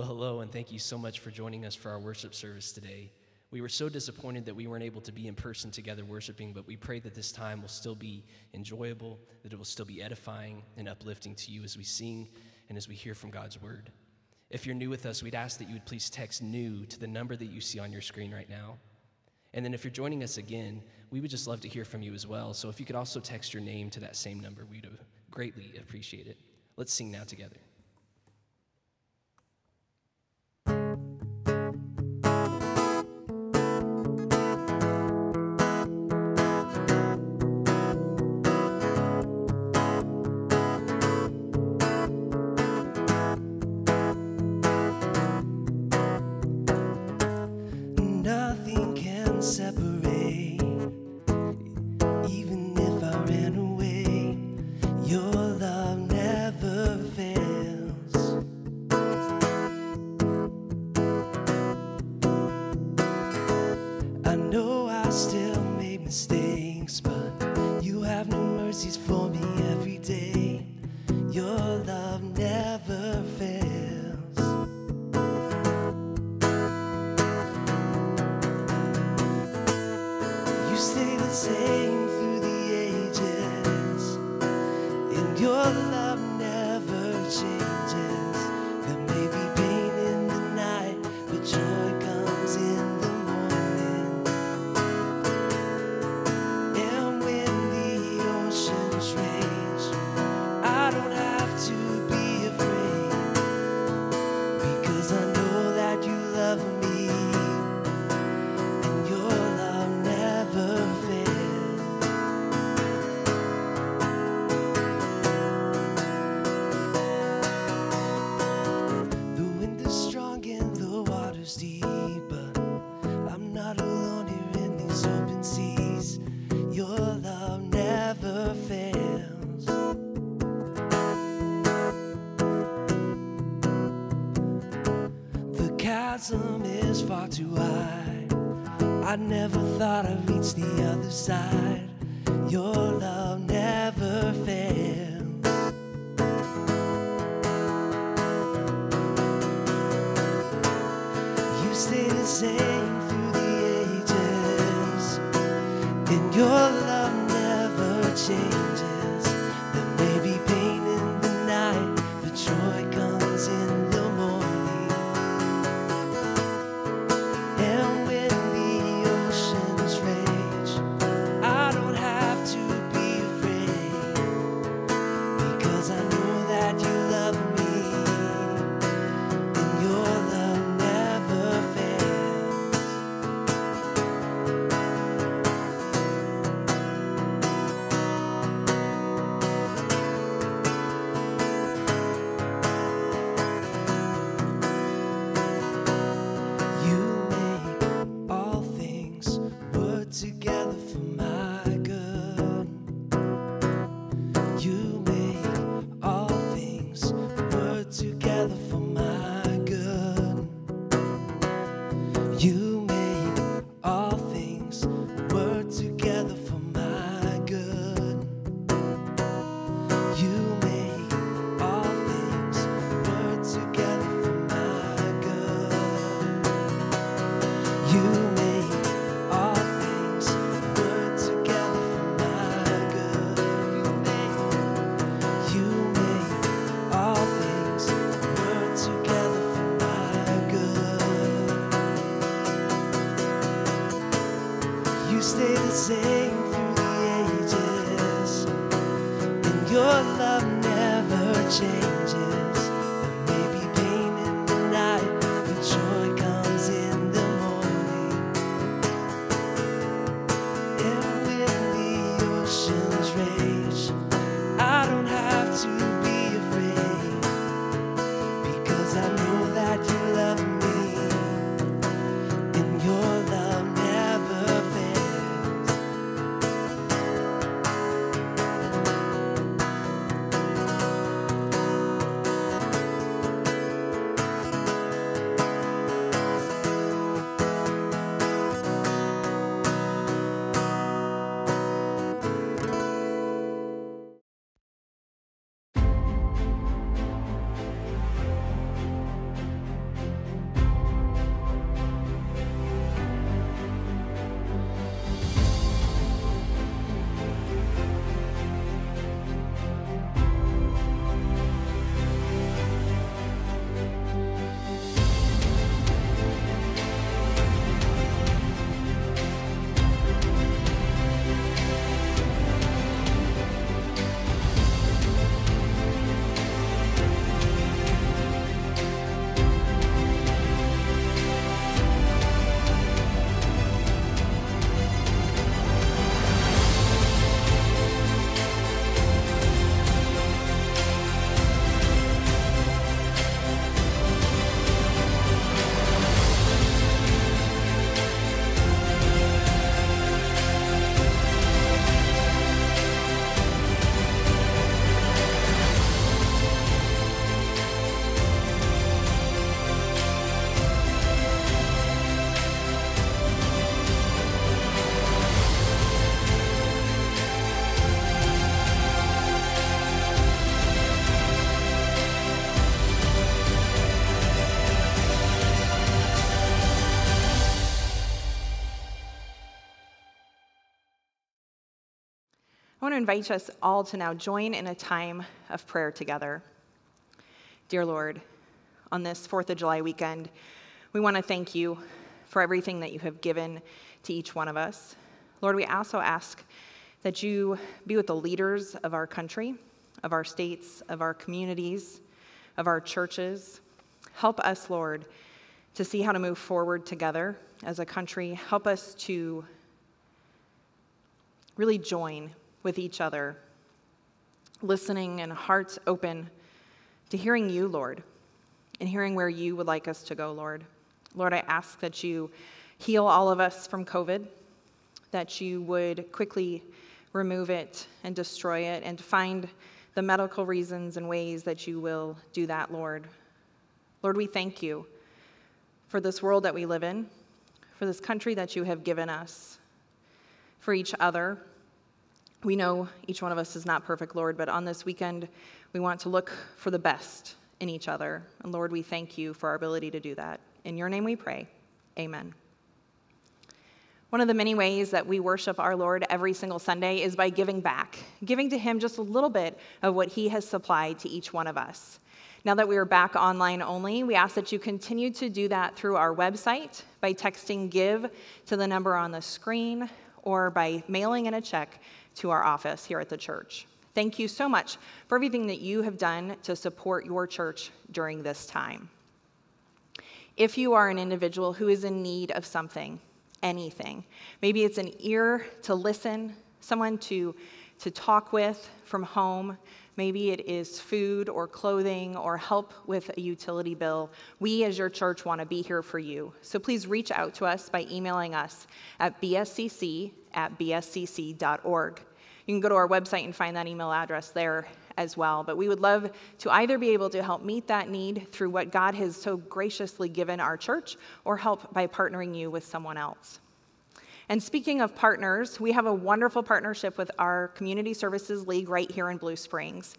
Well, hello, and thank you so much for joining us for our worship service today. We were so disappointed that we weren't able to be in person together worshiping, but we pray that this time will still be enjoyable, that it will still be edifying and uplifting to you as we sing and as we hear from God's word. If you're new with us, we'd ask that you would please text new to the number that you see on your screen right now. And then if you're joining us again, we would just love to hear from you as well. So if you could also text your name to that same number, we'd greatly appreciate it. Let's sing now together. stay the same. Want to invite us all to now join in a time of prayer together. Dear Lord, on this 4th of July weekend, we want to thank you for everything that you have given to each one of us. Lord, we also ask that you be with the leaders of our country, of our states, of our communities, of our churches. Help us, Lord, to see how to move forward together as a country. Help us to really join with each other, listening and hearts open to hearing you, Lord, and hearing where you would like us to go, Lord. Lord, I ask that you heal all of us from COVID, that you would quickly remove it and destroy it, and find the medical reasons and ways that you will do that, Lord. Lord, we thank you for this world that we live in, for this country that you have given us, for each other. We know each one of us is not perfect, Lord, but on this weekend, we want to look for the best in each other. And Lord, we thank you for our ability to do that. In your name we pray. Amen. One of the many ways that we worship our Lord every single Sunday is by giving back, giving to Him just a little bit of what He has supplied to each one of us. Now that we are back online only, we ask that you continue to do that through our website by texting GIVE to the number on the screen or by mailing in a check to our office here at the church. Thank you so much for everything that you have done to support your church during this time. If you are an individual who is in need of something, anything. Maybe it's an ear to listen, someone to, to talk with from home. Maybe it is food or clothing or help with a utility bill. We, as your church, want to be here for you. So please reach out to us by emailing us at bscc at bscc.org. You can go to our website and find that email address there as well. But we would love to either be able to help meet that need through what God has so graciously given our church or help by partnering you with someone else. And speaking of partners, we have a wonderful partnership with our Community Services League right here in Blue Springs.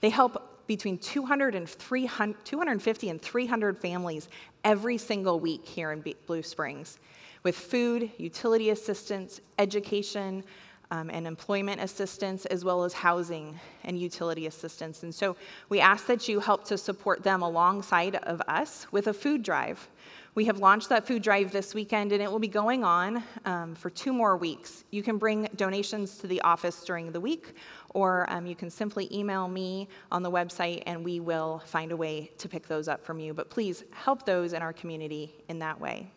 They help between 200 and 300, 250 and 300 families every single week here in Blue Springs with food, utility assistance, education, um, and employment assistance, as well as housing and utility assistance. And so we ask that you help to support them alongside of us with a food drive. We have launched that food drive this weekend, and it will be going on um, for two more weeks. You can bring donations to the office during the week, or um, you can simply email me on the website, and we will find a way to pick those up from you. But please help those in our community in that way.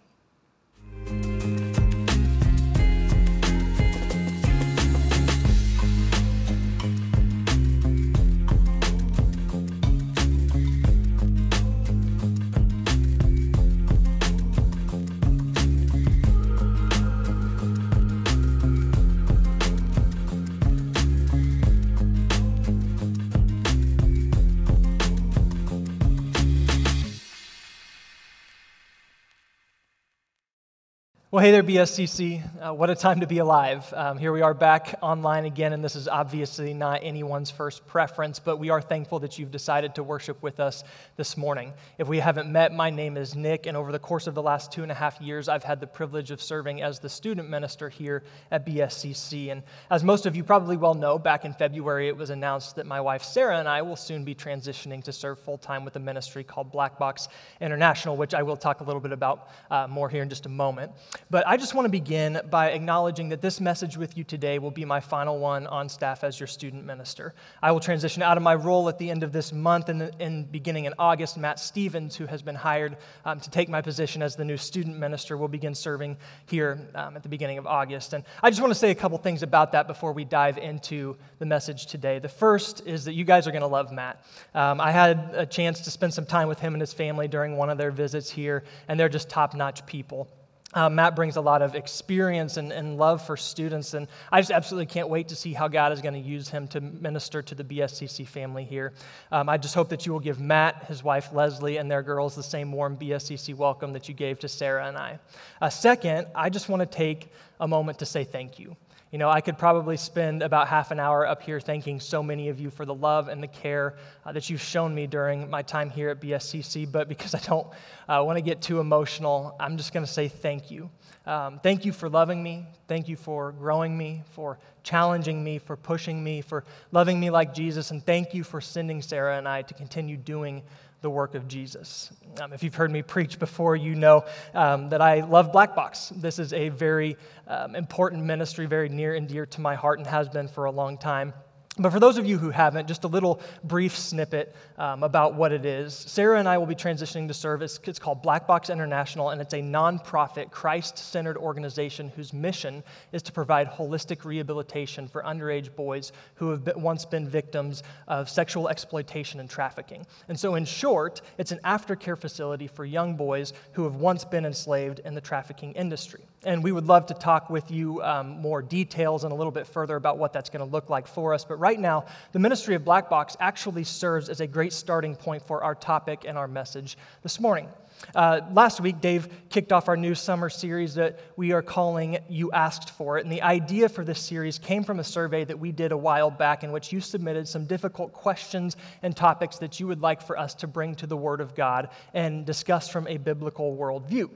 Well, hey there, BSCC. Uh, what a time to be alive. Um, here we are back online again, and this is obviously not anyone's first preference, but we are thankful that you've decided to worship with us this morning. If we haven't met, my name is Nick, and over the course of the last two and a half years, I've had the privilege of serving as the student minister here at BSCC. And as most of you probably well know, back in February, it was announced that my wife Sarah and I will soon be transitioning to serve full time with a ministry called Black Box International, which I will talk a little bit about uh, more here in just a moment. But I just want to begin by acknowledging that this message with you today will be my final one on staff as your student minister. I will transition out of my role at the end of this month and, in beginning in August. Matt Stevens, who has been hired um, to take my position as the new student minister, will begin serving here um, at the beginning of August. And I just want to say a couple things about that before we dive into the message today. The first is that you guys are going to love Matt. Um, I had a chance to spend some time with him and his family during one of their visits here, and they're just top notch people. Uh, Matt brings a lot of experience and, and, love for students, and I just absolutely can't wait to see how God is going to use him to minister to the BSCC family here. Um, I just hope that you will give Matt, his wife Leslie, and their girls the same warm BSCC welcome that you gave to Sarah and I. Uh, second, I just want to take a moment to say thank you. You know, I could probably spend about half an hour up here thanking so many of you for the love and the care uh, that you've shown me during my time here at BSCC, but because I don't uh, want to get too emotional, I'm just going to say thank you. Um, thank you for loving me. Thank you for growing me, for challenging me, for pushing me, for loving me like Jesus. And thank you for sending Sarah and I to continue doing the work of Jesus. Um, if you've heard me preach before, you know um, that I love Black Box. This is a very um, important ministry, very near and dear to my heart, and has been for a long time. But for those of you who haven't, just a little brief snippet um, about what it is. Sarah and I will be transitioning to service. It's called Black Box International, and it's a nonprofit, Christ centered organization whose mission is to provide holistic rehabilitation for underage boys who have been, once been victims of sexual exploitation and trafficking. And so, in short, it's an aftercare facility for young boys who have once been enslaved in the trafficking industry. And we would love to talk with you um, more details and a little bit further about what that's going to look like for us. But right now, the ministry of Black Box actually serves as a great starting point for our topic and our message this morning. Uh, last week, Dave kicked off our new summer series that we are calling You Asked For It. And the idea for this series came from a survey that we did a while back in which you submitted some difficult questions and topics that you would like for us to bring to the Word of God and discuss from a biblical worldview.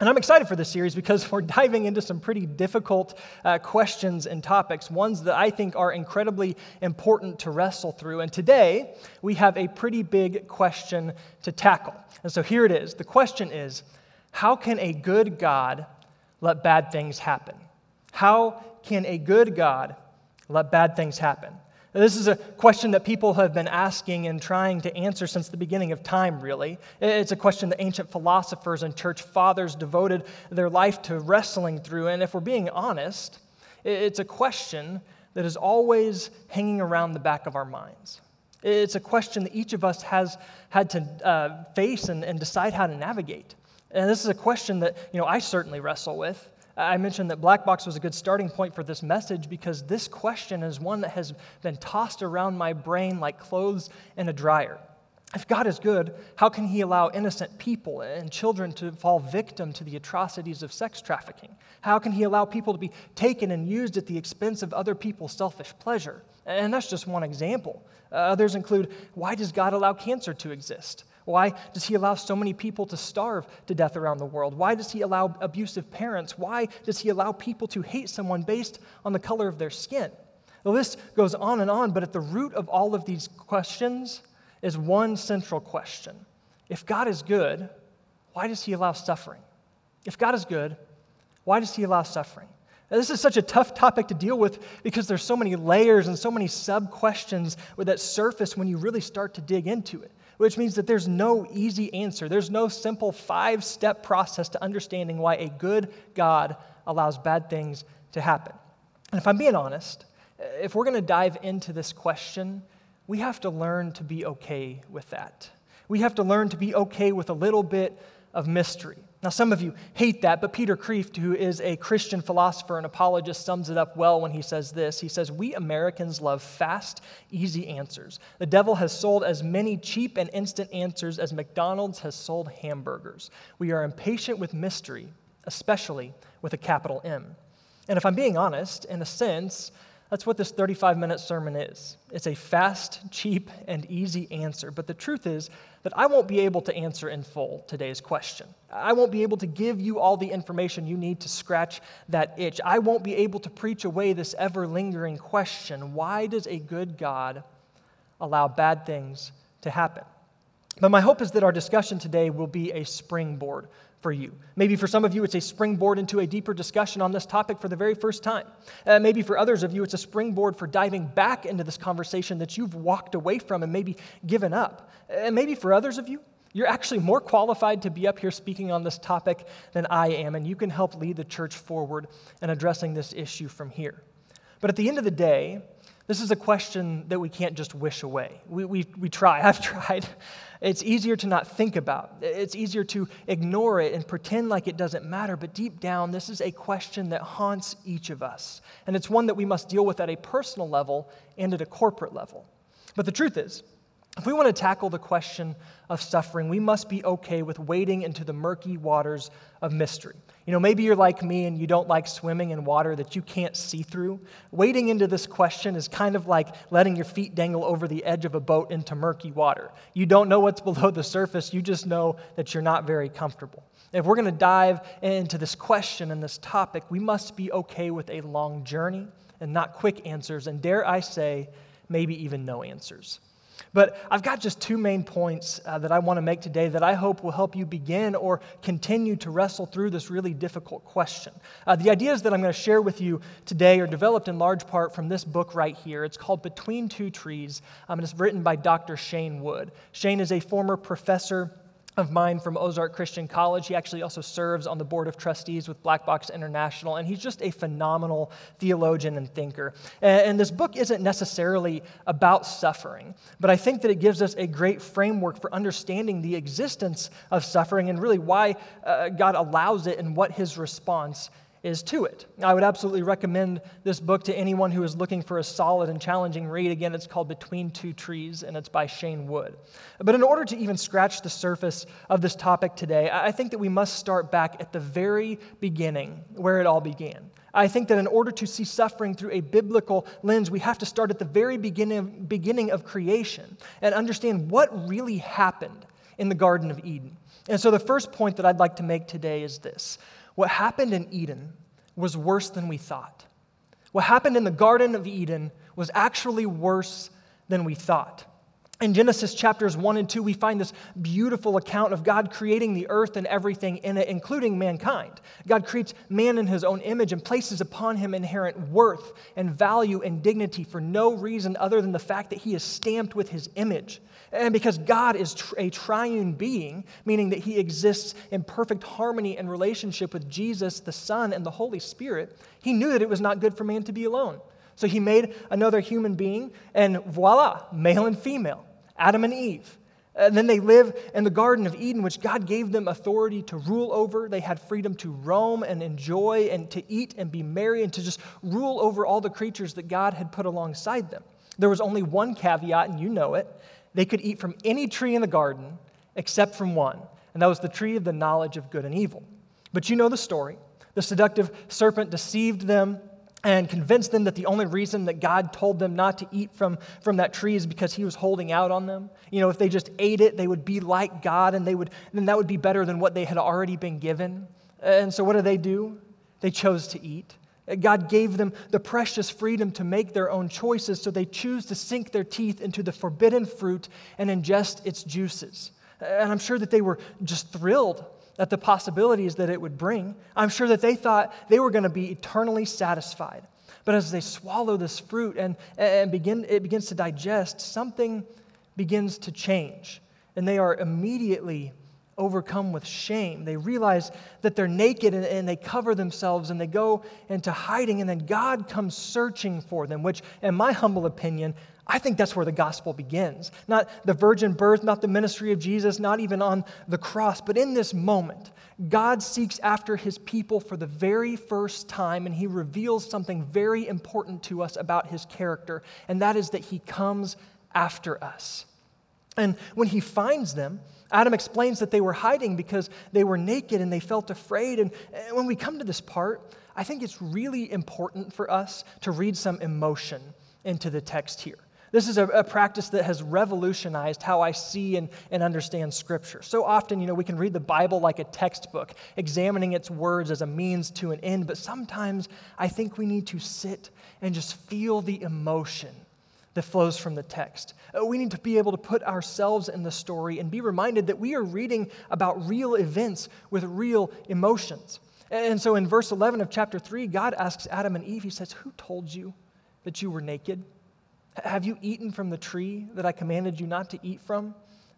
And I'm excited for this series because we're diving into some pretty difficult uh, questions and topics, ones that I think are incredibly important to wrestle through. And today, we have a pretty big question to tackle. And so here it is. The question is How can a good God let bad things happen? How can a good God let bad things happen? This is a question that people have been asking and trying to answer since the beginning of time, really. It's a question that ancient philosophers and church fathers devoted their life to wrestling through. And if we're being honest, it's a question that is always hanging around the back of our minds. It's a question that each of us has had to uh, face and, and decide how to navigate. And this is a question that you know, I certainly wrestle with. I mentioned that Black Box was a good starting point for this message because this question is one that has been tossed around my brain like clothes in a dryer. If God is good, how can He allow innocent people and children to fall victim to the atrocities of sex trafficking? How can He allow people to be taken and used at the expense of other people's selfish pleasure? And that's just one example. Uh, others include why does God allow cancer to exist? Why does he allow so many people to starve to death around the world? Why does he allow abusive parents? Why does he allow people to hate someone based on the color of their skin? The list goes on and on, but at the root of all of these questions is one central question. If God is good, why does he allow suffering? If God is good, why does he allow suffering? Now, this is such a tough topic to deal with because there's so many layers and so many sub questions that surface when you really start to dig into it which means that there's no easy answer. There's no simple five step process to understanding why a good God allows bad things to happen. And if I'm being honest, if we're going to dive into this question, we have to learn to be okay with that. We have to learn to be okay with a little bit of mystery. Now, some of you hate that, but Peter Kreeft, who is a Christian philosopher and apologist, sums it up well when he says this. He says, We Americans love fast, easy answers. The devil has sold as many cheap and instant answers as McDonald's has sold hamburgers. We are impatient with mystery, especially with a capital M. And if I'm being honest, in a sense, that's what this 35 minute sermon is. It's a fast, cheap, and easy answer. But the truth is that I won't be able to answer in full today's question. I won't be able to give you all the information you need to scratch that itch. I won't be able to preach away this ever lingering question why does a good God allow bad things to happen? But my hope is that our discussion today will be a springboard for you. Maybe for some of you, it's a springboard into a deeper discussion on this topic for the very first time. Uh, maybe for others of you, it's a springboard for diving back into this conversation that you've walked away from and maybe given up. And maybe for others of you, you're actually more qualified to be up here speaking on this topic than I am, and you can help lead the church forward in addressing this issue from here. But at the end of the day, this is a question that we can't just wish away. We, we, we try. I've tried. It's easier to not think about. It's easier to ignore it and pretend like it doesn't matter. But deep down, this is a question that haunts each of us. And it's one that we must deal with at a personal level and at a corporate level. But the truth is, if we want to tackle the question of suffering, we must be okay with wading into the murky waters of mystery. You know, maybe you're like me and you don't like swimming in water that you can't see through. Wading into this question is kind of like letting your feet dangle over the edge of a boat into murky water. You don't know what's below the surface, you just know that you're not very comfortable. If we're going to dive into this question and this topic, we must be okay with a long journey and not quick answers, and dare I say, maybe even no answers. But I've got just two main points uh, that I want to make today that I hope will help you begin or continue to wrestle through this really difficult question. Uh, the ideas that I'm going to share with you today are developed in large part from this book right here. It's called Between Two Trees, um, and it's written by Dr. Shane Wood. Shane is a former professor of mine from Ozark Christian College. He actually also serves on the board of trustees with Black Box International, and he's just a phenomenal theologian and thinker. And, this book isn't necessarily about suffering, but I think that it gives us a great framework for understanding the existence of suffering and really why uh, God allows it and what his response is to it. I would absolutely recommend this book to anyone who is looking for a solid and challenging read. Again, it's called Between Two Trees, and it's by Shane Wood. But in order to even scratch the surface of this topic today, I think that we must start back at the very beginning, where it all began. I think that in order to see suffering through a biblical lens, we have to start at the very beginning, beginning of creation and understand what really happened in the Garden of Eden. And so the first point that I'd like to make today is this what happened in Eden was worse than we thought. What happened in the Garden of Eden was actually worse than we thought. In Genesis chapters 1 and 2, we find this beautiful account of God creating the earth and everything in it, including mankind. God creates man in his own image and places upon him inherent worth and value and dignity for no reason other than the fact that he is stamped with his image. And because God is a triune being, meaning that he exists in perfect harmony and relationship with Jesus, the Son, and the Holy Spirit, he knew that it was not good for man to be alone. So he made another human being, and voila, male and female. Adam and Eve. And then they live in the Garden of Eden, which God gave them authority to rule over. They had freedom to roam and enjoy and to eat and be merry and to just rule over all the creatures that God had put alongside them. There was only one caveat, and you know it. They could eat from any tree in the garden except from one, and that was the tree of the knowledge of good and evil. But you know the story. The seductive serpent deceived them and convinced them that the only reason that God told them not to eat from, from that tree is because he was holding out on them. You know, if they just ate it, they would be like God and they would then that would be better than what they had already been given. And so what do they do? They chose to eat. Uh, God gave them the precious freedom to make their own choices, so they choose to sink their teeth into the forbidden fruit and ingest its juices. Uh, and I'm sure that they were just thrilled at the possibilities that it would bring. I'm sure that they thought they were going to be eternally satisfied. But as they swallow this fruit and, and begin, it begins to digest, something begins to change. And they are immediately overcome with shame. They realize that they're naked and, and, they cover themselves and they go into hiding, and then God comes searching for them, which, in my humble opinion, I think that's where the gospel begins. Not the virgin birth, not the ministry of Jesus, not even on the cross, but in this moment, God seeks after his people for the very first time, and he reveals something very important to us about his character, and that is that he comes after us. And when he finds them, Adam explains that they were hiding because they were naked and they felt afraid. And when we come to this part, I think it's really important for us to read some emotion into the text here. This is a, a, practice that has revolutionized how I see and, and understand Scripture. So often, you know, we can read the Bible like a textbook, examining its words as a means to an end, but sometimes I think we need to sit and just feel the emotion that flows from the text. Uh, we need to be able to put ourselves in the story and be reminded that we are reading about real events with real emotions. And so in verse 11 of chapter 3, God asks Adam and Eve, He says, Who told you that you were naked? Have you eaten from the tree that I commanded you not to eat from?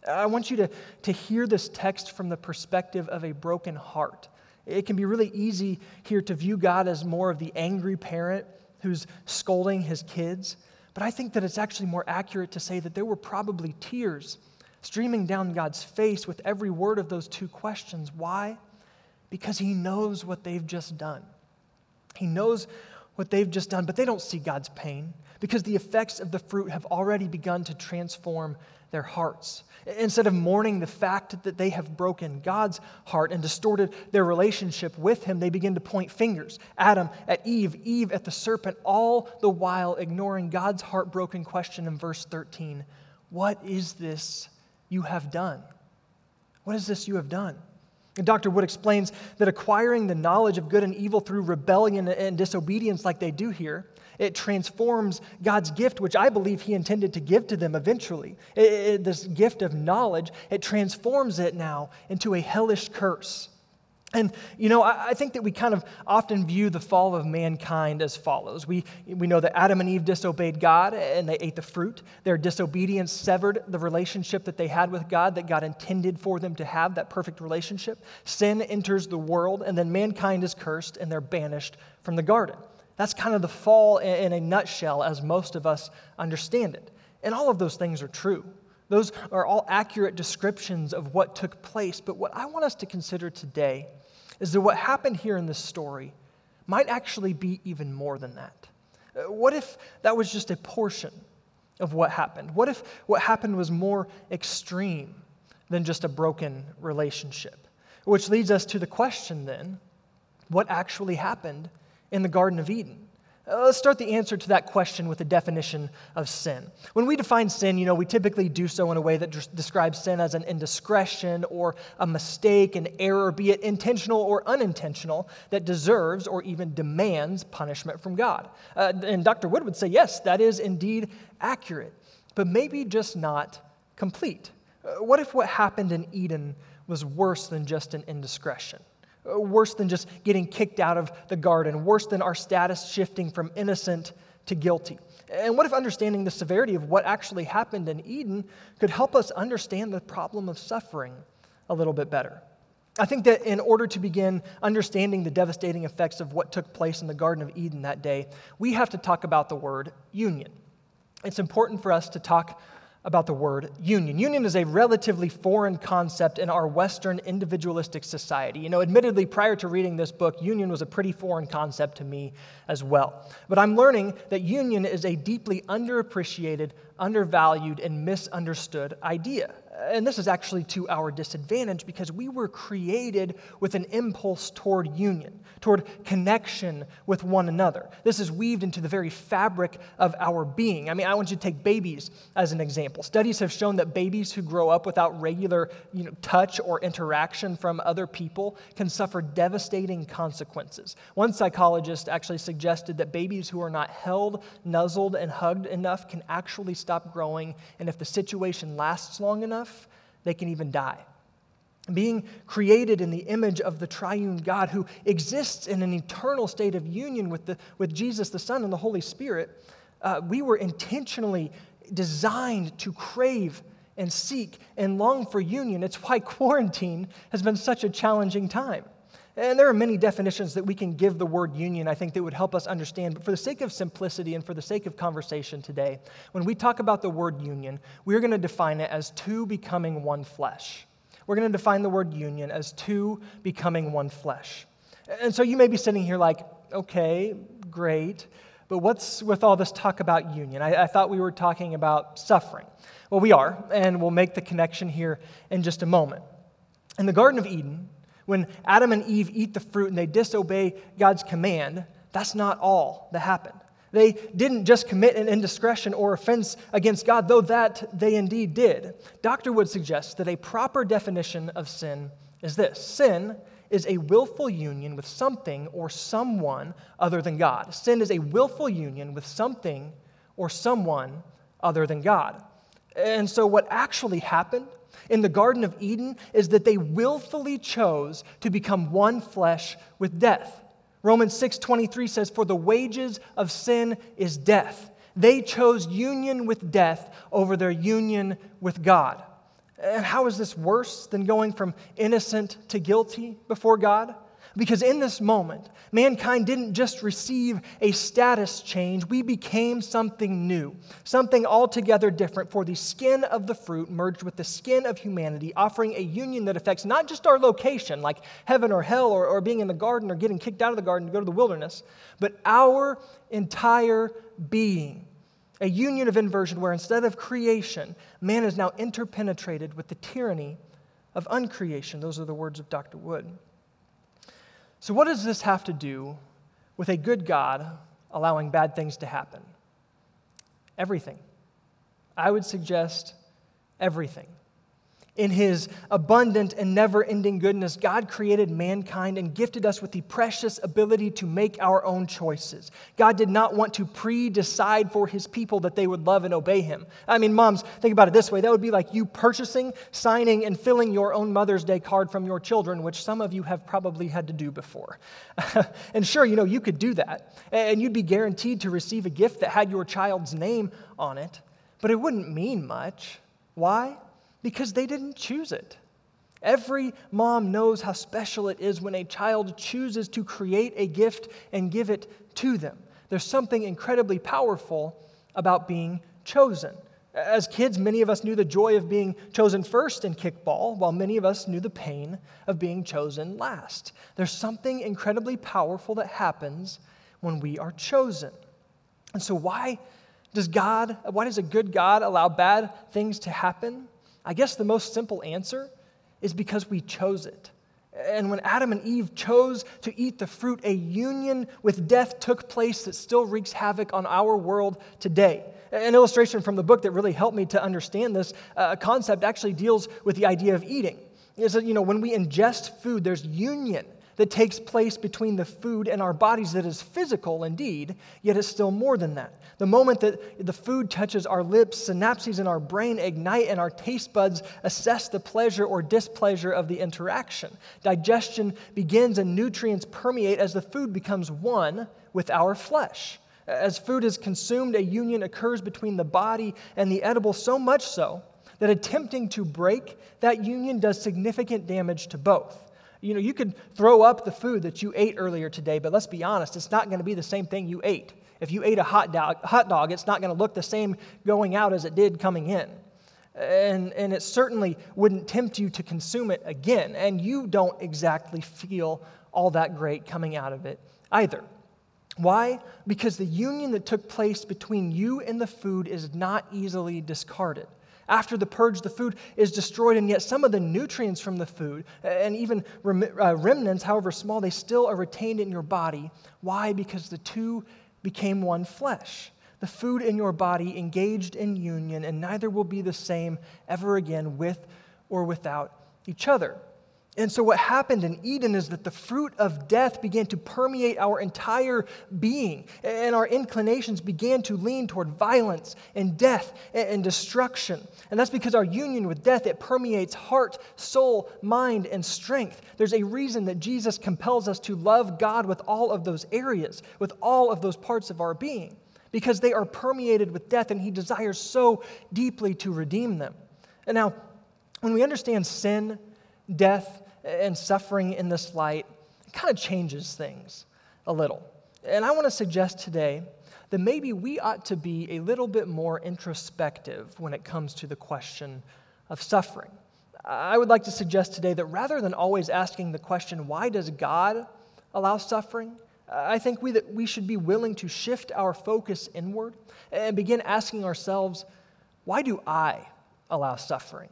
I want you to, to hear this text from the perspective of a broken heart. It can be really easy here to view God as more of the angry parent who's scolding his kids. But I think that it's actually more accurate to say that there were probably tears streaming down God's face with every word of those two questions. Why? Because he knows what they've just done. He knows what they've just done, but they don't see God's pain because the effects of the fruit have already begun to transform their hearts. Instead of mourning the fact that they have broken God's heart and distorted their relationship with Him, they begin to point fingers Adam at Eve, Eve at the serpent, all the while ignoring God's heartbroken question in verse 13 What is this you have done? What is this you have done? And Dr. Wood explains that acquiring the knowledge of good and evil through rebellion and disobedience, like they do here, it transforms God's gift, which I believe He intended to give to them eventually. It, it, this gift of knowledge, it transforms it now into a hellish curse. And, you know, I, I, think that we kind of often view the fall of mankind as follows. We, we know that Adam and Eve disobeyed God and they ate the fruit. Their disobedience severed the relationship that they had with God, that God intended for them to have, that perfect relationship. Sin enters the world, and then mankind is cursed and they're banished from the garden. That's kind of the fall in, a nutshell, as most of us understand it. And all of those things are true. Those are all accurate descriptions of what took place. But what I want us to consider today is that what happened here in this story might actually be even more than that. Uh, what if that was just a portion of what happened? What if what happened was more extreme than just a broken relationship? Which leads us to the question then what actually happened in the Garden of Eden? Uh, let's start the answer to that question with a definition of sin. When we define sin, you know, we typically do so in a way that d- describes sin as an indiscretion or a mistake, an error, be it intentional or unintentional, that deserves or even demands punishment from God. Uh, and Dr. Wood would say, yes, that is indeed accurate, but maybe just not complete. Uh, what if what happened in Eden was worse than just an indiscretion? Uh, worse than just getting kicked out of the garden, worse than our status shifting from innocent to guilty. And what if understanding the severity of what actually happened in Eden could help us understand the problem of suffering a little bit better? I think that in order to begin understanding the devastating effects of what took place in the Garden of Eden that day, we have to talk about the word union. It's important for us to talk about the word union. Union is a relatively foreign concept in our Western individualistic society. You know, admittedly, prior to reading this book, union was a pretty foreign concept to me as well. But I'm learning that union is a deeply underappreciated, undervalued, and misunderstood idea. And this is actually to our disadvantage because we were created with an impulse toward union, toward connection with one another. This is weaved into the very fabric of our being. I mean, I want you to take babies as an example. Studies have shown that babies who grow up without regular you know, touch or interaction from other people can suffer devastating consequences. One psychologist actually suggested that babies who are not held, nuzzled, and hugged enough can actually stop growing, and if the situation lasts long enough, they can even die. Being created in the image of the triune God who exists in an eternal state of union with, the, with Jesus the Son and the Holy Spirit, uh, we were intentionally designed to crave and seek and long for union. It's why quarantine has been such a challenging time. And there are many definitions that we can give the word union, I think, that would help us understand. But for the sake of simplicity and for the sake of conversation today, when we talk about the word union, we're going to define it as two becoming one flesh. We're going to define the word union as two becoming one flesh. And so you may be sitting here like, okay, great, but what's with all this talk about union? I, I thought we were talking about suffering. Well, we are, and we'll make the connection here in just a moment. In the Garden of Eden, when Adam and Eve eat the fruit and they disobey God's command, that's not all that happened. They didn't just commit an indiscretion or offense against God, though that they indeed did. Dr. Wood suggests that a proper definition of sin is this sin is a willful union with something or someone other than God. Sin is a willful union with something or someone other than God. And so, what actually happened in the Garden of Eden is that they willfully chose to become one flesh with death. Romans 6:23 says for the wages of sin is death. They chose union with death over their union with God. And how is this worse than going from innocent to guilty before God? Because in this moment, mankind didn't just receive a status change, we became something new, something altogether different. For the skin of the fruit merged with the skin of humanity, offering a union that affects not just our location, like heaven or hell, or, or being in the garden or getting kicked out of the garden to go to the wilderness, but our entire being. A union of inversion where instead of creation, man is now interpenetrated with the tyranny of uncreation. Those are the words of Dr. Wood. So, what does this have to do with a good God allowing bad things to happen? Everything. I would suggest everything. In his abundant and never ending goodness, God created mankind and gifted us with the precious ability to make our own choices. God did not want to pre decide for his people that they would love and obey him. I mean, moms, think about it this way that would be like you purchasing, signing, and filling your own Mother's Day card from your children, which some of you have probably had to do before. and sure, you know, you could do that, and you'd be guaranteed to receive a gift that had your child's name on it, but it wouldn't mean much. Why? Because they didn't choose it. Every mom knows how special it is when a child chooses to create a gift and give it to them. There's something incredibly powerful about being chosen. As kids, many of us knew the joy of being chosen first in kickball, while many of us knew the pain of being chosen last. There's something incredibly powerful that happens when we are chosen. And so, why does God, why does a good God allow bad things to happen? I guess the most simple answer is because we chose it. And when Adam and Eve chose to eat the fruit, a union with death took place that still wreaks havoc on our world today. An illustration from the book that really helped me to understand this uh, concept actually deals with the idea of eating. Is that, you know, when we ingest food, there's union that takes place between the food and our bodies that is physical indeed, yet is still more than that. The moment that the food touches our lips, synapses in our brain ignite and our taste buds assess the pleasure or displeasure of the interaction. Digestion begins and nutrients permeate as the food becomes one with our flesh. As food is consumed, a union occurs between the body and the edible, so much so that attempting to break that union does significant damage to both. You know, you could throw up the food that you ate earlier today, but let's be honest, it's not going to be the same thing you ate. If you ate a hot dog, hot dog it's not going to look the same going out as it did coming in. And, and it certainly wouldn't tempt you to consume it again. And you don't exactly feel all that great coming out of it either. Why? Because the union that took place between you and the food is not easily discarded. After the purge, the food is destroyed, and yet some of the nutrients from the food, and even uh, remnants, however small, they still are retained in your body. Why? Because the two became one flesh. The food in your body engaged in union, and neither will be the same ever again with or without each other. And so, what happened in Eden is that the fruit of death began to permeate our entire being, and our inclinations began to lean toward violence and death and destruction. And that's because our union with death, it permeates heart, soul, mind, and strength. There's a reason that Jesus compels us to love God with all of those areas, with all of those parts of our being, because they are permeated with death, and He desires so deeply to redeem them. And now, when we understand sin, death, and suffering in this light kind of changes things a little. And I want to suggest today that maybe we ought to be a little bit more introspective when it comes to the question of suffering. I would like to suggest today that rather than always asking the question, why does God allow suffering? I think we, that we should be willing to shift our focus inward and begin asking ourselves, why do I allow suffering?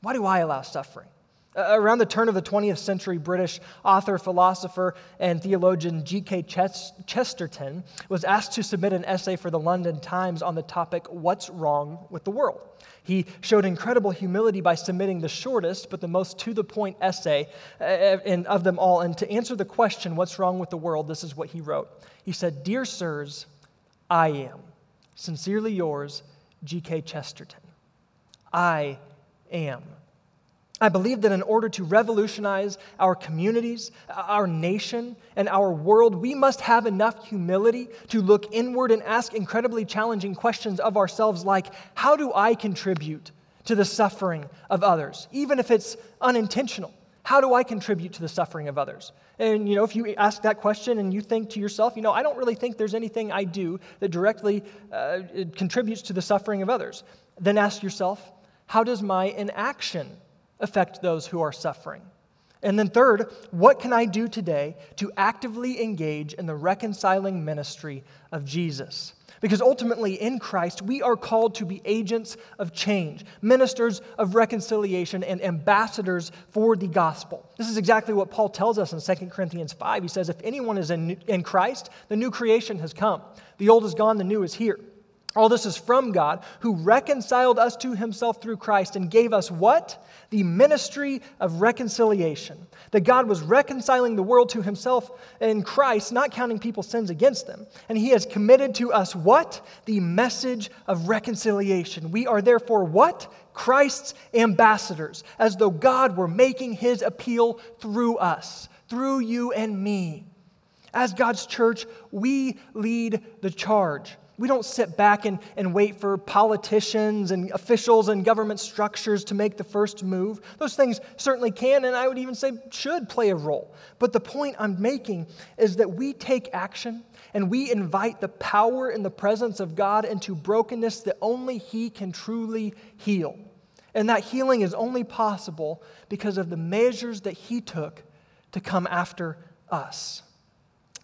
Why do I allow suffering? Uh, around the turn of the 20th century, British author, philosopher, and theologian G.K. Chesterton was asked to submit an essay for the London Times on the topic, What's Wrong with the World? He showed incredible humility by submitting the shortest but the most to the point essay uh, of them all. And to answer the question, What's wrong with the world? this is what he wrote. He said, Dear sirs, I am. Sincerely yours, G.K. Chesterton. I am. I believe that in order to revolutionize our communities, our nation, and our world, we must have enough humility to look inward and ask incredibly challenging questions of ourselves, like, How do I contribute to the suffering of others, even if it's unintentional? How do I contribute to the suffering of others? And, you know, if you ask that question and you think to yourself, you know, I don't really think there's anything I do that directly uh, contributes to the suffering of others, then ask yourself, how does my inaction affect those who are suffering? And then, third, what can I do today to actively engage in the reconciling ministry of Jesus? Because ultimately, in Christ, we are called to be agents of change, ministers of reconciliation, and ambassadors for the gospel. This is exactly what Paul tells us in 2 Corinthians 5. He says, If anyone is in, in Christ, the new creation has come. The old is gone, the new is here. All this is from God, who reconciled us to himself through Christ and gave us what? The ministry of reconciliation. That God was reconciling the world to himself in Christ, not counting people's sins against them. And he has committed to us what? The message of reconciliation. We are therefore what? Christ's ambassadors, as though God were making his appeal through us, through you and me. As God's church, we lead the charge. We don't sit back and, and wait for politicians and officials and government structures to make the first move. Those things certainly can, and I would even say should play a role. But the point I'm making is that we take action and we invite the power and the presence of God into brokenness that only He can truly heal. And that healing is only possible because of the measures that He took to come after us.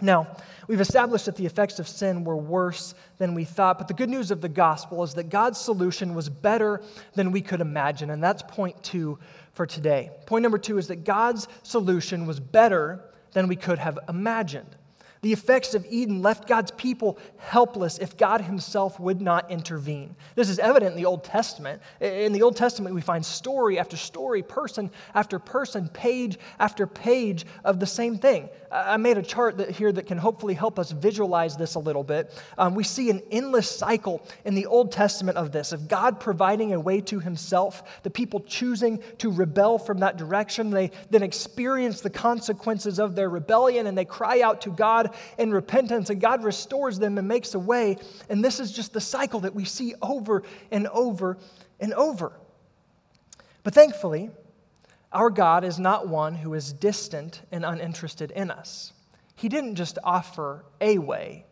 Now, we've established that the effects of sin were worse than we thought, but the good news of the gospel is that God's solution was better than we could imagine, and that's point two for today. Point number two is that God's solution was better than we could have imagined. The effects of Eden left God's people helpless if God Himself would not intervene. This is evident in the Old Testament. In the Old Testament, we find story after story, person after person, page after page of the same thing. I made a chart that, here that can hopefully help us visualize this a little bit. Um, we see an endless cycle in the Old Testament of this, of God providing a way to Himself, the people choosing to rebel from that direction. They then experience the consequences of their rebellion and they cry out to God in repentance, and God restores them and makes a way. And this is just the cycle that we see over and over and over. But thankfully, our God is not one who is distant and uninterested in us. He didn't just offer a way,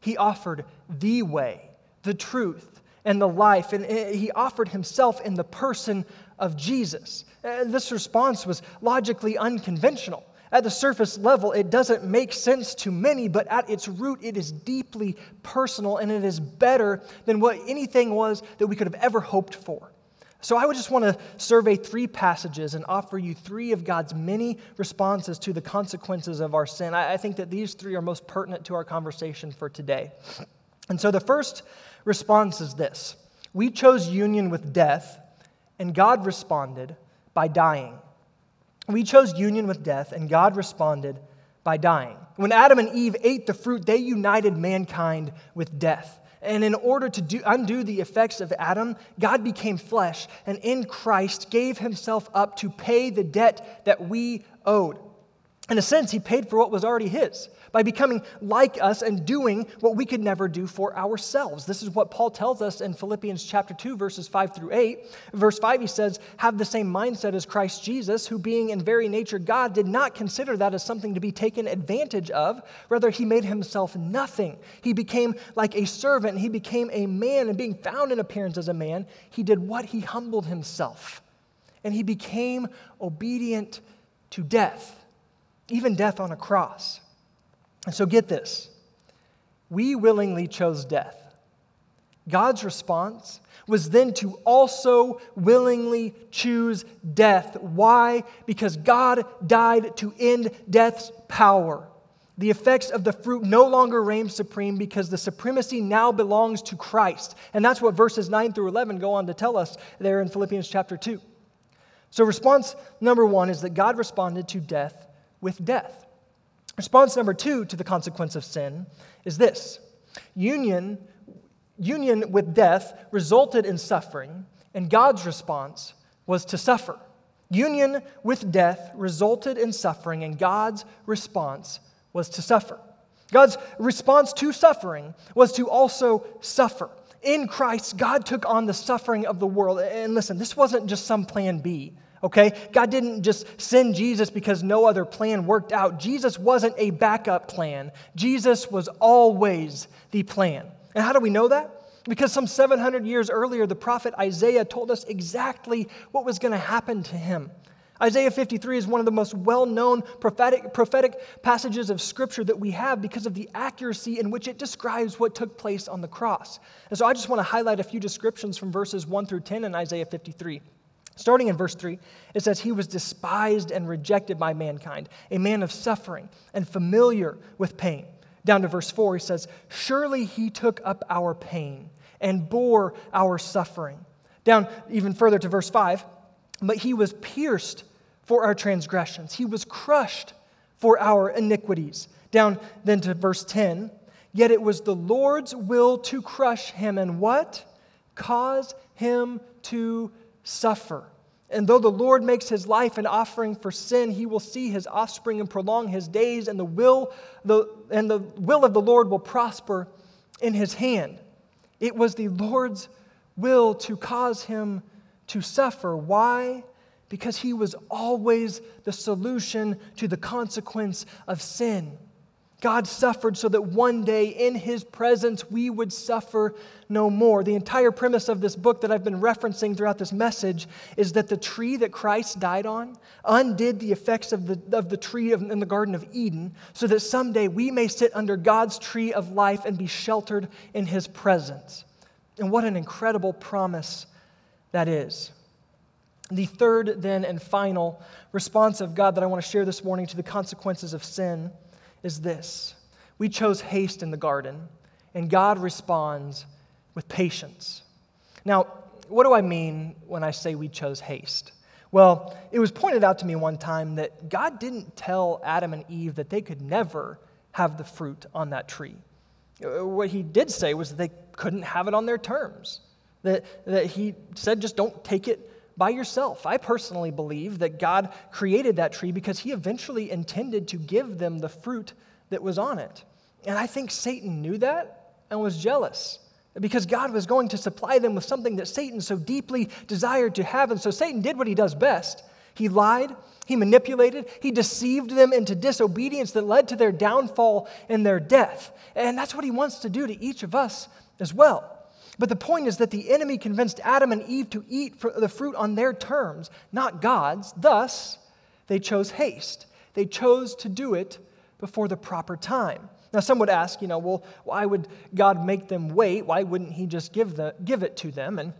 He offered the way, the truth, and the life. And eh, He offered Himself in the person of Jesus. And this response was logically unconventional. At the surface level, it doesn't make sense to many, but at its root, it is deeply personal and it is better than what anything was that we could have ever hoped for. So, I would just want to survey three passages and offer you three of God's many responses to the consequences of our sin. I, think that these three are most pertinent to our conversation for today. And so, the first response is this We chose union with death, and God responded by dying. We chose union with death, and God responded by dying. When Adam and Eve ate the fruit, they united mankind with death. And in order to do, undo the effects of Adam, God became flesh and in Christ gave himself up to pay the debt that we owed. In a sense, he paid for what was already his by becoming like us and doing what we could never do for ourselves. This is what Paul tells us in Philippians chapter 2 verses 5 through 8. Verse 5 he says, "Have the same mindset as Christ Jesus, who being in very nature God did not consider that as something to be taken advantage of, rather he made himself nothing. He became like a servant, he became a man and being found in appearance as a man, he did what he humbled himself. And he became obedient to death." Even death on a cross. And so get this we willingly chose death. God's response was then to also willingly choose death. Why? Because God died to end death's power. The effects of the fruit no longer reign supreme because the supremacy now belongs to Christ. And that's what verses 9 through 11 go on to tell us there in Philippians chapter 2. So, response number one is that God responded to death with death. Response number two to the consequence of sin is this union, union with death resulted in suffering, and God's response was to suffer. Union with death resulted in suffering, and God's response was to suffer. God's response to suffering was to also suffer. In Christ, God took on the suffering of the world. And listen, this wasn't just some plan B okay? God didn't just send Jesus because no other plan worked out. Jesus wasn't a backup plan, Jesus was always the plan. And how do we know that? Because some 700 years earlier, the prophet Isaiah told us exactly what was going to happen to him. Isaiah 53 is one of the most well known prophetic, prophetic passages of Scripture that we have because of the accuracy in which it describes what took place on the cross. And so I just want to highlight a few descriptions from verses 1 through 10 in Isaiah 53. Starting in verse 3, it says, He was despised and rejected by mankind, a man of suffering and familiar with pain. Down to verse 4, he says, Surely he took up our pain and bore our suffering. Down even further to verse 5 But he was pierced for our transgressions, he was crushed for our iniquities. Down then to verse 10 Yet it was the Lord's will to crush him and what? Cause him to suffer. And though the Lord makes his life an offering for sin, he will see his offspring and prolong his days, and the will, the, and the will of the Lord will prosper in his hand. It was the Lord's will to cause him to suffer. Why? Because he was always the solution to the consequence of sin. God suffered so that one day in his presence we would suffer no more. The entire premise of this book that I've been referencing throughout this message is that the tree that Christ died on undid the effects of the, of the tree of, in the Garden of Eden so that someday we may sit under God's tree of life and be sheltered in his presence. And what an incredible promise that is. The third, then, and final response of God that I want to share this morning to the consequences of sin is this We chose haste in the garden, and God responds with patience. Now, what do I mean when I say we chose haste? Well, it was pointed out to me one time that God didn't tell Adam and Eve that they could never have the fruit on that tree. What he did say was that they couldn't have it on their terms. That, that he said, just don't take it by yourself. I personally believe that God created that tree because he eventually intended to give them the fruit that was on it. And I think Satan knew that and was jealous because God was going to supply them with something that Satan so deeply desired to have. And so Satan did what he does best. He lied, he manipulated, he deceived them into disobedience that led to their downfall and their death. And that's what he wants to do to each of us as well. But the point is that the enemy convinced Adam and Eve to eat the fruit on their terms, not God's. Thus, they chose haste. They chose to do it before the proper time. Now, some would ask, you know, well, why would God make them wait? Why wouldn't He just give, the, give it to them? And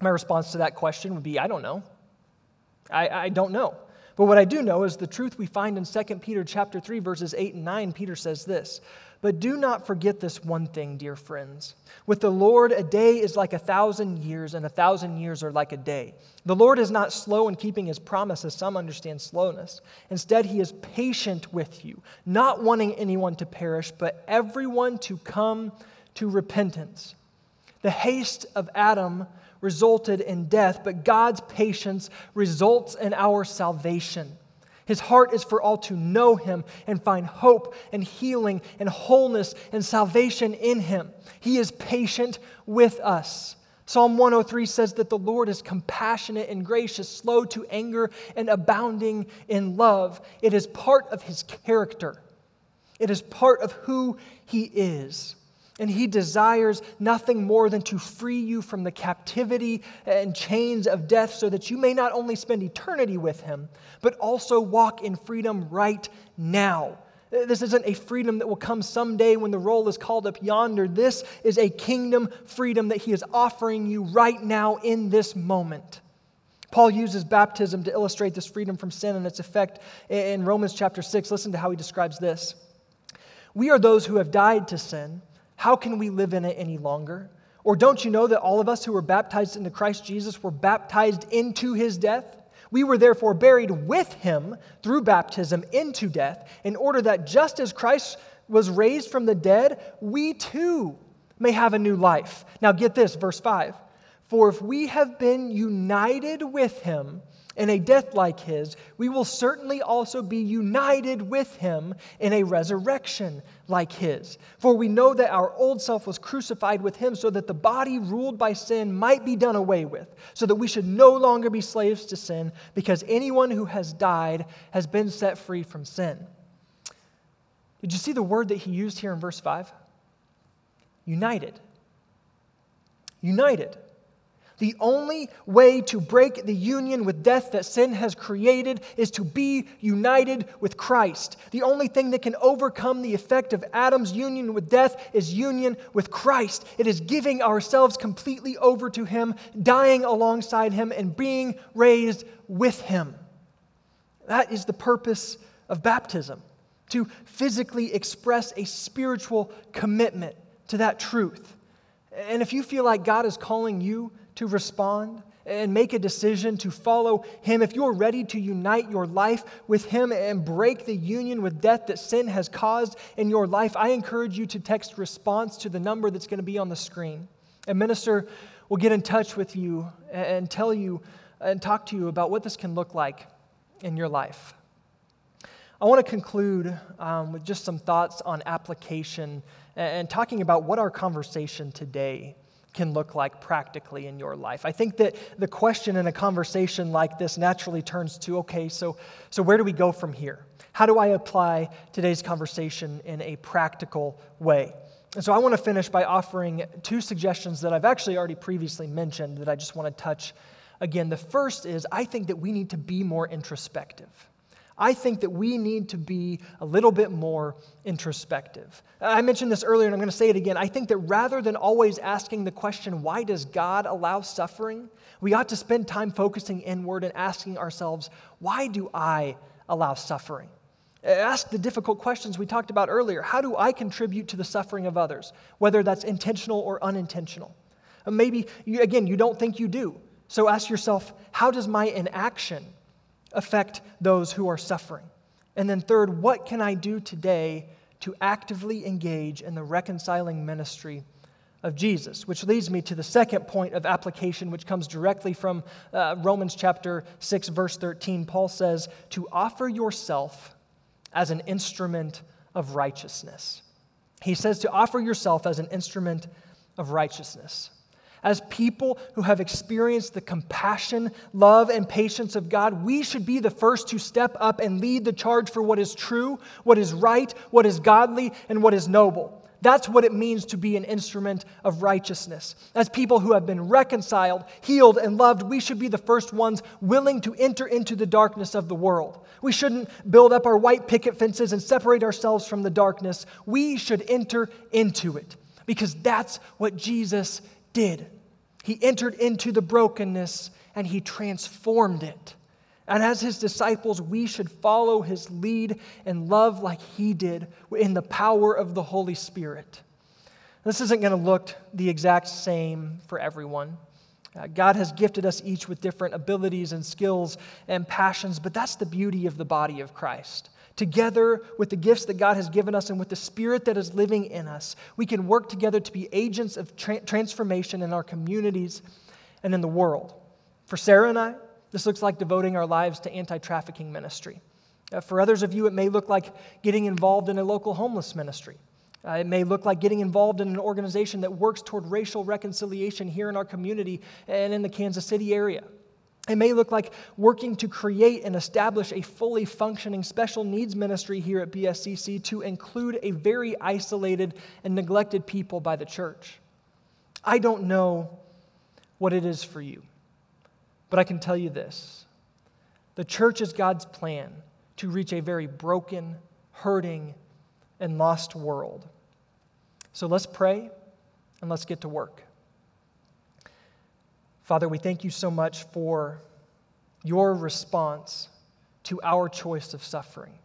my response to that question would be, I don't know. I, I don't know. But what I do know is the truth we find in 2 Peter chapter 3, verses 8 and 9. Peter says this but do not forget this one thing, dear friends. With the Lord, a day is like a thousand years, and a thousand years are like a day. The Lord is not slow in keeping his promise, as some understand slowness. Instead, he is patient with you, not wanting anyone to perish, but everyone to come to repentance. The haste of Adam resulted in death, but God's patience results in our salvation. His heart is for all to know him and find hope and healing and wholeness and salvation in him. He is patient with us. Psalm 103 says that the Lord is compassionate and gracious, slow to anger, and abounding in love. It is part of his character, it is part of who he is. And he desires nothing more than to free you from the captivity and chains of death so that you may not only spend eternity with him, but also walk in freedom right now. This isn't a freedom that will come someday when the roll is called up yonder. This is a kingdom freedom that he is offering you right now in this moment. Paul uses baptism to illustrate this freedom from sin and its effect in Romans chapter 6. Listen to how he describes this. We are those who have died to sin how can we live in it any longer? Or don't you know that all of us who were baptized into Christ Jesus were baptized into his death? We were therefore buried with him through baptism into death, in order that just as Christ was raised from the dead, we too may have a new life. Now get this, verse 5. For if we have been united with him, in a death like his, we will certainly also be united with him in a resurrection like his. For we know that our old self was crucified with him so that the body ruled by sin might be done away with, so that we should no longer be slaves to sin, because anyone who has died has been set free from sin. Did you see the word that he used here in verse 5? United. United. The only way to break the union with death that sin has created is to be united with Christ. The only thing that can overcome the effect of Adam's union with death is union with Christ. It is giving ourselves completely over to Him, dying alongside Him, and being raised with Him. That is the purpose of baptism to physically express a spiritual commitment to that truth. And if you feel like God is calling you to respond and make a decision to follow Him, if you're ready to unite your life with Him and break the union with death that sin has caused in your life, I encourage you to text response to the number that's going to be on the screen. A minister will get in touch with you and tell you and talk to you about what this can look like in your life. I want to conclude um, with just some thoughts on application and talking about what our conversation today can look like practically in your life. I think that the question in a conversation like this naturally turns to okay, so, so where do we go from here? How do I apply today's conversation in a practical way? And so I want to finish by offering two suggestions that I've actually already previously mentioned that I just want to touch again. The first is I think that we need to be more introspective. I think that we need to be a little bit more introspective. I mentioned this earlier and I'm going to say it again. I think that rather than always asking the question, why does God allow suffering? We ought to spend time focusing inward and asking ourselves, why do I allow suffering? Ask the difficult questions we talked about earlier. How do I contribute to the suffering of others, whether that's intentional or unintentional? Maybe, you, again, you don't think you do. So ask yourself, how does my inaction affect those who are suffering? And then, third, what can I do today to actively engage in the reconciling ministry of Jesus? Which leads me to the second point of application, which comes directly from uh, Romans chapter 6, verse 13. Paul says, To offer yourself as an instrument of righteousness. He says to offer yourself as an instrument of righteousness as people who have experienced the compassion, love, and patience of God, we should be the first to step up and lead the charge for what is true, what is right, what is godly, and what is noble. That's what it means to be an instrument of righteousness. As people who have been reconciled, healed, and loved, we should be the first ones willing to enter into the darkness of the world. We shouldn't build up our white picket fences and separate ourselves from the darkness. We should enter into it because that's what Jesus did. He entered into the brokenness and he transformed it. And as his disciples, we should follow his lead and love like he did in the power of the Holy Spirit. This isn't going to look the exact same for everyone. Uh, God has gifted us each with different abilities and skills and passions, but that's the beauty of the body of Christ together with the gifts that God has given us and with the Spirit that is living in us, we can work together to be agents of tra- transformation in our communities and in the world. For Sarah and I, this looks like devoting our lives to anti trafficking ministry. Uh, for others of you, it may look like getting involved in a local homeless ministry. Uh, it may look like getting involved in an organization that works toward racial reconciliation here in our community and in the Kansas City area. It may look like working to create and establish a fully functioning special needs ministry here at BSCC to include a very isolated and neglected people by the church. I don't know what it is for you, but I can tell you this the church is God's plan to reach a very broken, hurting, and lost world. So let's pray and let's get to work. Father, we thank you so much for your response to our choice of suffering.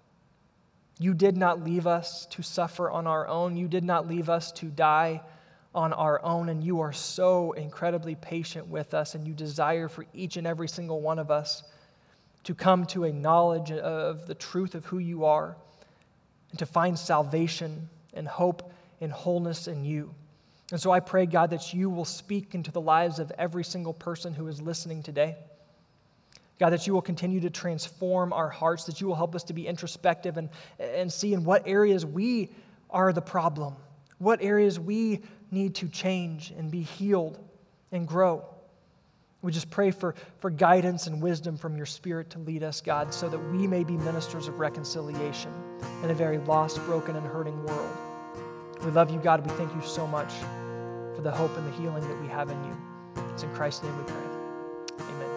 You did not leave us to suffer on our own. You did not leave us to die on our own. And you are so incredibly patient with us, and you desire for each and every single one of us to come to a knowledge of the truth of who you are and to find salvation and hope and wholeness in you. And so I pray, God, that you will speak into the lives of every single person who is listening today. God, that you will continue to transform our hearts, that you will help us to be introspective and, and see in what areas we are the problem, what areas we need to change and be healed and grow. We just pray for, for guidance and wisdom from your Spirit to lead us, God, so that we may be ministers of reconciliation in a very lost, broken, and hurting world. We love you, God. We thank you so much for the hope and the healing that we have in you. It's in Christ's name we pray. Amen.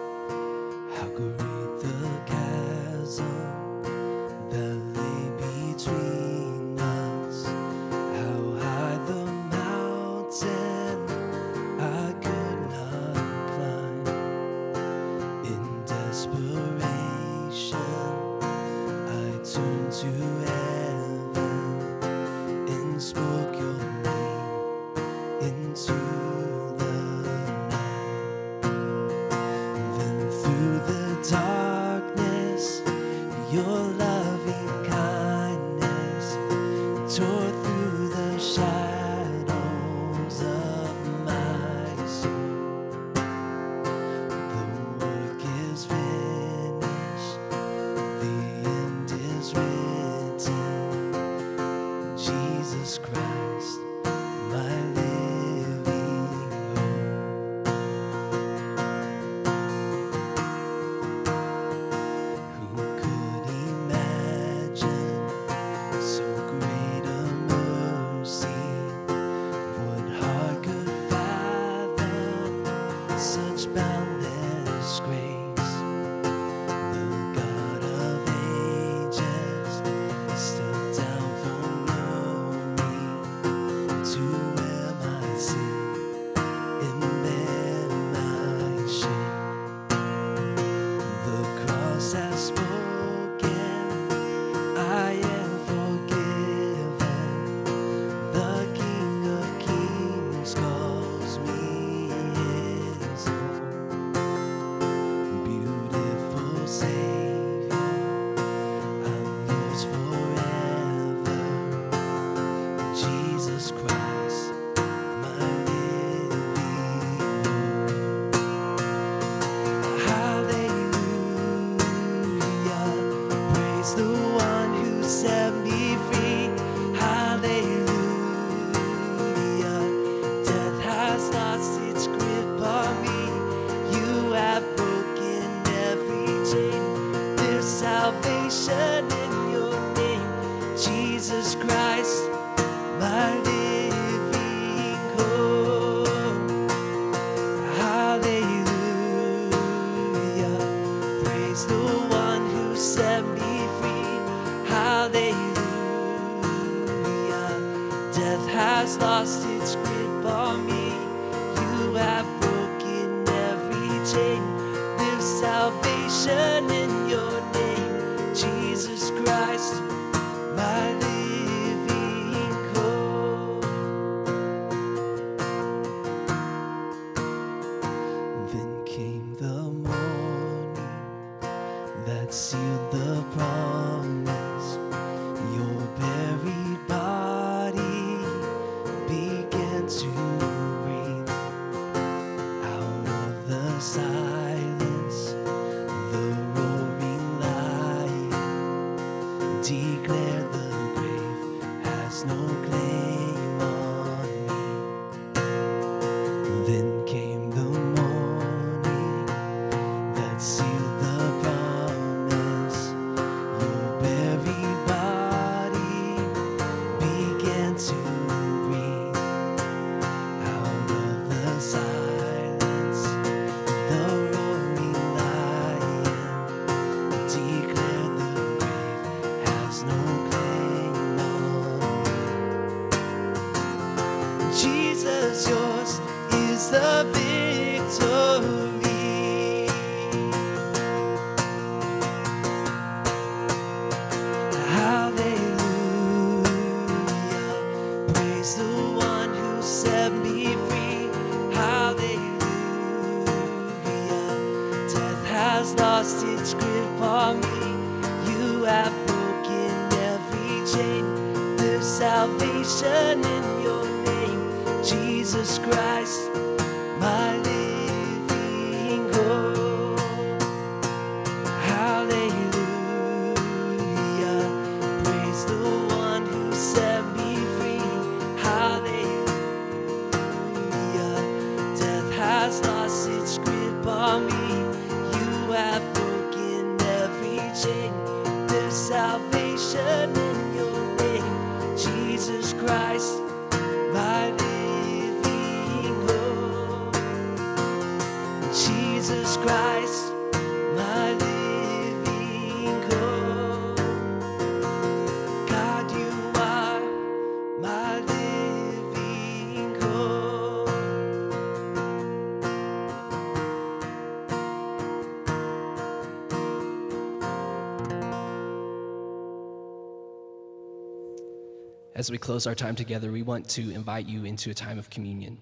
As we close our time together, we want to invite you into a time of communion.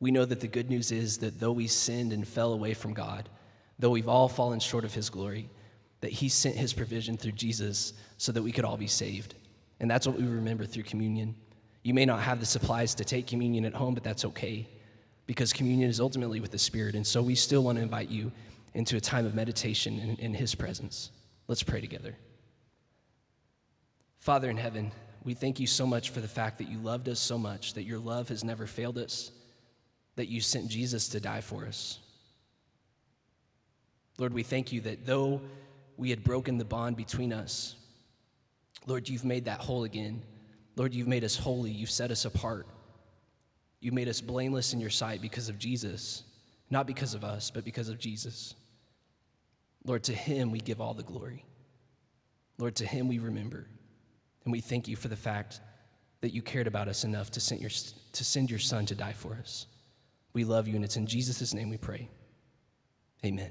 We know that the good news is that though we sinned and fell away from God, though we've all fallen short of his glory, that he sent his provision through Jesus so that we could all be saved. And that's what we remember through communion. You may not have the supplies to take communion at home, but that's okay because communion is ultimately with the Spirit. And so we still want to invite you into a time of meditation in, in his presence. Let's pray together. Father in heaven, we thank you so much for the fact that you loved us so much, that your love has never failed us, that you sent Jesus to die for us. Lord, we thank you that though we had broken the bond between us, Lord, you've made that whole again. Lord, you've made us holy. You've set us apart. You've made us blameless in your sight because of Jesus, not because of us, but because of Jesus. Lord, to him we give all the glory. Lord, to him we remember. And we thank you for the fact that you cared about us enough to send your, to send your son to die for us. We love you, and it's in Jesus' name we pray. Amen.